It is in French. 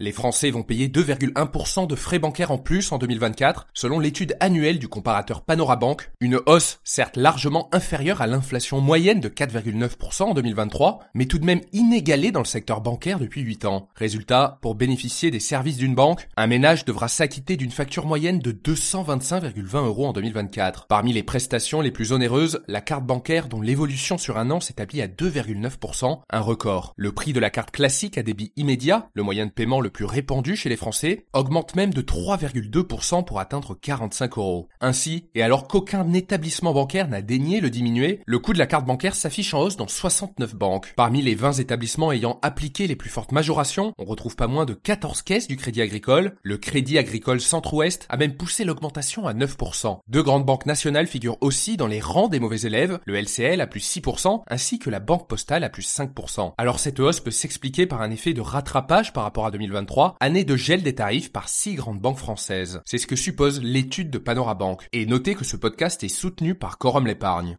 Les Français vont payer 2,1% de frais bancaires en plus en 2024, selon l'étude annuelle du comparateur Panorabank, une hausse certes largement inférieure à l'inflation moyenne de 4,9% en 2023, mais tout de même inégalée dans le secteur bancaire depuis 8 ans. Résultat, pour bénéficier des services d'une banque, un ménage devra s'acquitter d'une facture moyenne de 225,20 euros en 2024. Parmi les prestations les plus onéreuses, la carte bancaire dont l'évolution sur un an s'établit à 2,9%, un record. Le prix de la carte classique à débit immédiat, le moyen de paiement le plus répandu chez les Français, augmente même de 3,2% pour atteindre 45 euros. Ainsi, et alors qu'aucun établissement bancaire n'a daigné le diminuer, le coût de la carte bancaire s'affiche en hausse dans 69 banques. Parmi les 20 établissements ayant appliqué les plus fortes majorations, on retrouve pas moins de 14 caisses du Crédit Agricole. Le Crédit Agricole Centre-Ouest a même poussé l'augmentation à 9%. Deux grandes banques nationales figurent aussi dans les rangs des mauvais élèves, le LCL à plus 6%, ainsi que la Banque Postale à plus 5%. Alors cette hausse peut s'expliquer par un effet de rattrapage par rapport à 2020 année de gel des tarifs par six grandes banques françaises. C'est ce que suppose l'étude de Panorabank. Et notez que ce podcast est soutenu par Quorum l'épargne.